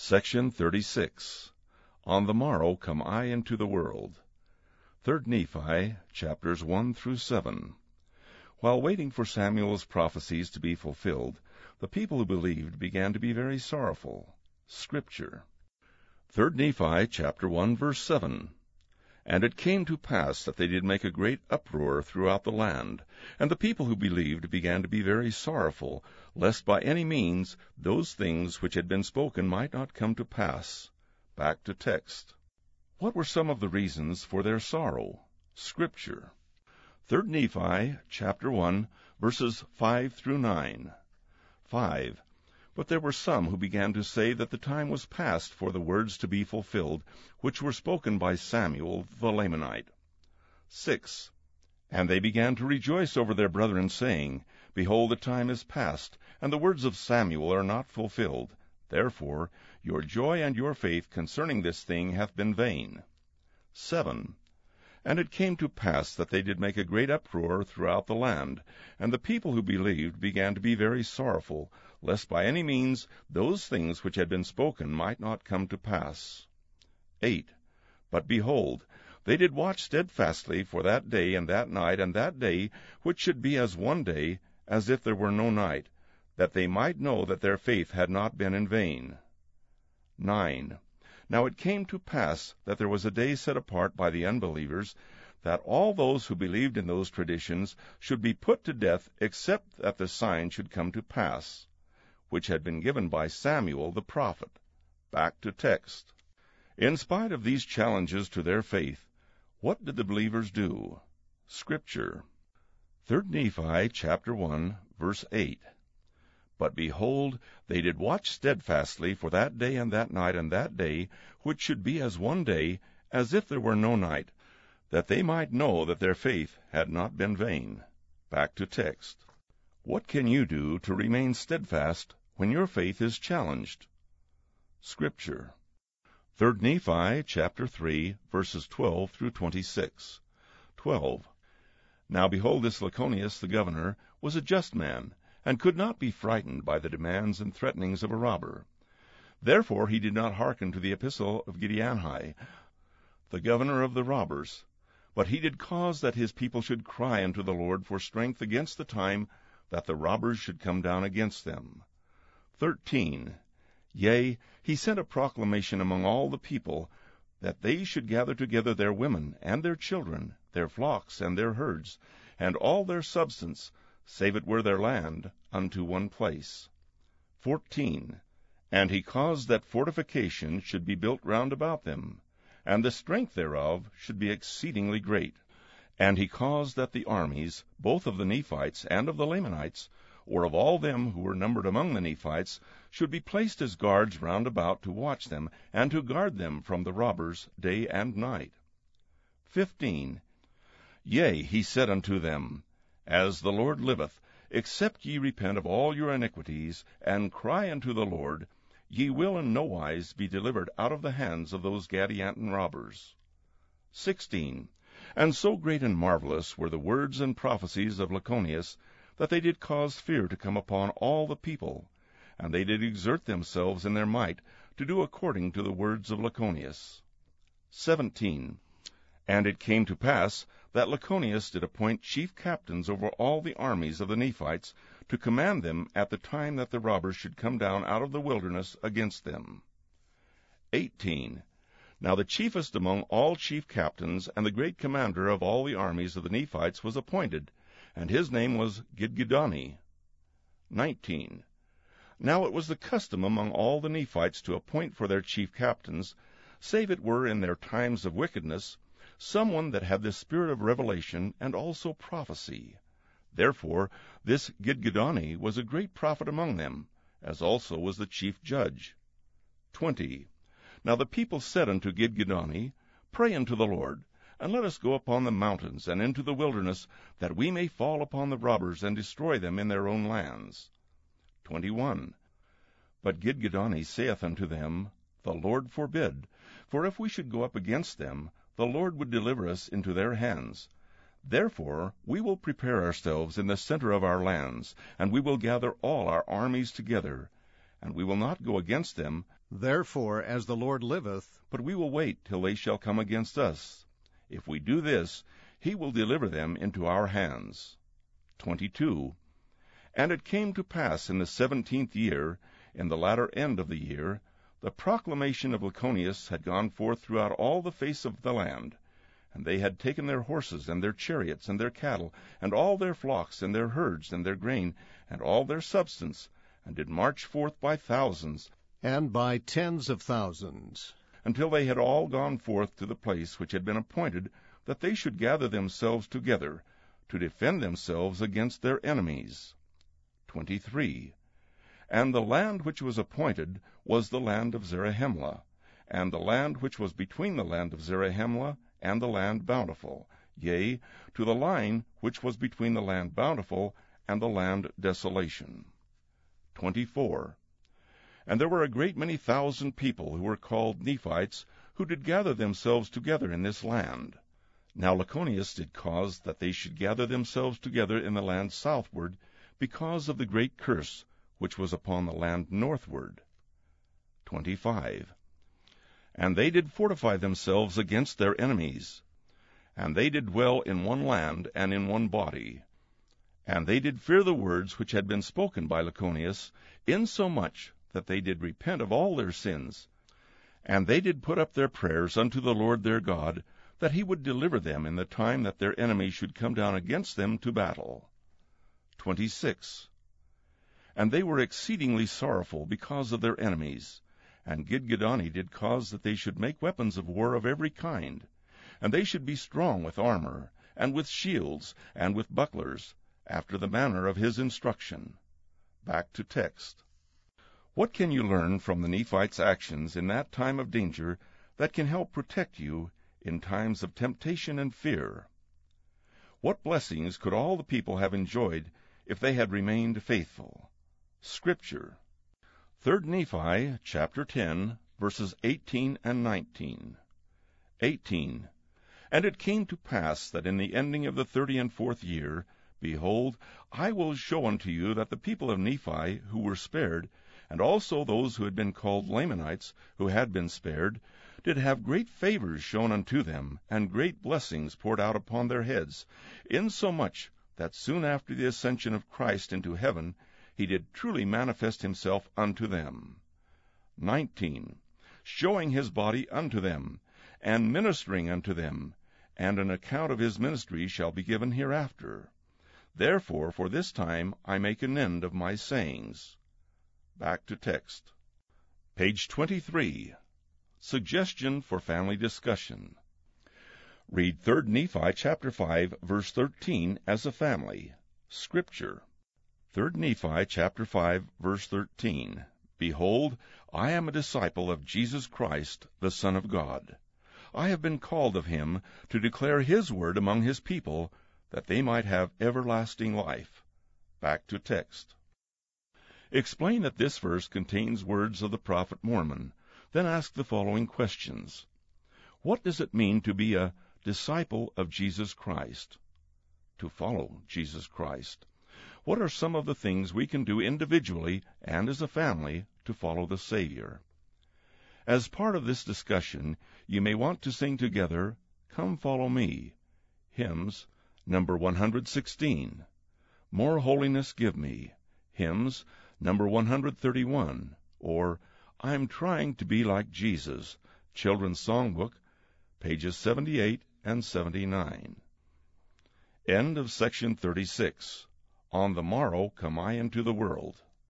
Section 36 On the morrow come I into the world. 3 Nephi, chapters 1 through 7. While waiting for Samuel's prophecies to be fulfilled, the people who believed began to be very sorrowful. Scripture. 3 Nephi, chapter 1, verse 7. And it came to pass that they did make a great uproar throughout the land, and the people who believed began to be very sorrowful, lest by any means those things which had been spoken might not come to pass. Back to text. What were some of the reasons for their sorrow? Scripture. 3 Nephi chapter 1 verses 5 through 9. 5. But there were some who began to say that the time was past for the words to be fulfilled, which were spoken by Samuel the Lamanite. 6. And they began to rejoice over their brethren, saying, Behold, the time is past, and the words of Samuel are not fulfilled. Therefore your joy and your faith concerning this thing hath been vain. 7. And it came to pass that they did make a great uproar throughout the land, and the people who believed began to be very sorrowful, lest by any means those things which had been spoken might not come to pass. 8. But behold, they did watch steadfastly for that day and that night and that day, which should be as one day, as if there were no night, that they might know that their faith had not been in vain. 9. Now it came to pass that there was a day set apart by the unbelievers, that all those who believed in those traditions should be put to death except that the sign should come to pass, which had been given by Samuel the prophet. Back to text. In spite of these challenges to their faith, what did the believers do? Scripture. 3 Nephi chapter 1 verse 8. But behold, they did watch steadfastly for that day and that night and that day, which should be as one day, as if there were no night, that they might know that their faith had not been vain. Back to text. What can you do to remain steadfast when your faith is challenged? Scripture. 3 Nephi chapter 3 verses 12 through 26. 12. Now behold, this Lachoneus the governor was a just man, and could not be frightened by the demands and threatenings of a robber. Therefore he did not hearken to the epistle of Giddianhi, the governor of the robbers, but he did cause that his people should cry unto the Lord for strength against the time that the robbers should come down against them. 13. Yea, he sent a proclamation among all the people, that they should gather together their women and their children, their flocks and their herds, and all their substance, save it were their land, unto one place. 14. And he caused that fortifications should be built round about them, and the strength thereof should be exceedingly great. And he caused that the armies, both of the Nephites and of the Lamanites, or of all them who were numbered among the Nephites, should be placed as guards round about to watch them, and to guard them from the robbers day and night. 15. Yea, he said unto them, as the Lord liveth, except ye repent of all your iniquities, and cry unto the Lord, ye will in no wise be delivered out of the hands of those Gadianton robbers. 16. And so great and marvelous were the words and prophecies of Lachoneus, that they did cause fear to come upon all the people, and they did exert themselves in their might to do according to the words of Lachoneus. 17. And it came to pass that Lachoneus did appoint chief captains over all the armies of the Nephites, to command them at the time that the robbers should come down out of the wilderness against them. 18. Now the chiefest among all chief captains, and the great commander of all the armies of the Nephites, was appointed, and his name was Gidgiddoni. 19. Now it was the custom among all the Nephites to appoint for their chief captains, save it were in their times of wickedness, some one that had the spirit of revelation and also prophecy. Therefore this Gidgiddoni was a great prophet among them, as also was the chief judge. 20. Now the people said unto Gidgiddoni, Pray unto the Lord, and let us go upon the mountains and into the wilderness, that we may fall upon the robbers and destroy them in their own lands. 21. But Gidgiddoni saith unto them, The Lord forbid, for if we should go up against them, the Lord would deliver us into their hands. Therefore we will prepare ourselves in the center of our lands, and we will gather all our armies together, and we will not go against them. Therefore, as the Lord liveth, but we will wait till they shall come against us. If we do this, he will deliver them into our hands. 22. And it came to pass in the seventeenth year, in the latter end of the year, the proclamation of Lachoneus had gone forth throughout all the face of the land. And they had taken their horses, and their chariots, and their cattle, and all their flocks, and their herds, and their grain, and all their substance, and did march forth by thousands, and by tens of thousands, until they had all gone forth to the place which had been appointed that they should gather themselves together, to defend themselves against their enemies. 23. And the land which was appointed was the land of Zarahemla, and the land which was between the land of Zarahemla and the land bountiful, yea, to the line which was between the land bountiful and the land desolation. 24. And there were a great many thousand people who were called Nephites, who did gather themselves together in this land. Now Lachoneus did cause that they should gather themselves together in the land southward, because of the great curse which was upon the land northward. 25. And they did fortify themselves against their enemies. And they did dwell in one land and in one body. And they did fear the words which had been spoken by Lachoneus, insomuch that they did repent of all their sins. And they did put up their prayers unto the Lord their God, that he would deliver them in the time that their enemies should come down against them to battle. 26. And they were exceedingly sorrowful because of their enemies. And Gidgiddoni did cause that they should make weapons of war of every kind, and they should be strong with armor, and with shields, and with bucklers, after the manner of his instruction. Back to text. What can you learn from the Nephites' actions in that time of danger that can help protect you in times of temptation and fear? What blessings could all the people have enjoyed if they had remained faithful? Scripture. 3 Nephi chapter 10 verses 18 and 19. 18. And it came to pass that in the ending of the thirty and fourth year Behold, I will show unto you that the people of Nephi who were spared, and also those who had been called Lamanites, who had been spared, did have great favors shown unto them, and great blessings poured out upon their heads, insomuch that soon after the ascension of Christ into heaven, he did truly manifest himself unto them. 19. Showing his body unto them, and ministering unto them, and an account of his ministry shall be given hereafter. Therefore, for this time I make an end of my sayings. Back to text. Page 23. Suggestion for family discussion. Read 3 Nephi chapter 5 verse 13 as a family. Scripture. 3 Nephi chapter 5 verse 13. Behold, I am a disciple of Jesus Christ, the Son of God. I have been called of him to declare his word among his people, that they might have everlasting life. Back to text. Explain that this verse contains words of the prophet Mormon, then ask the following questions. What does it mean to be a disciple of Jesus Christ? To follow Jesus Christ. What are some of the things we can do individually and as a family to follow the Savior? As part of this discussion, you may want to sing together, Come Follow Me, hymns number 116. More Holiness Give Me, hymns, number 131, or I'm Trying to Be Like Jesus, Children's Songbook, pages 78 and 79. End of section 36. On the morrow come I into the world.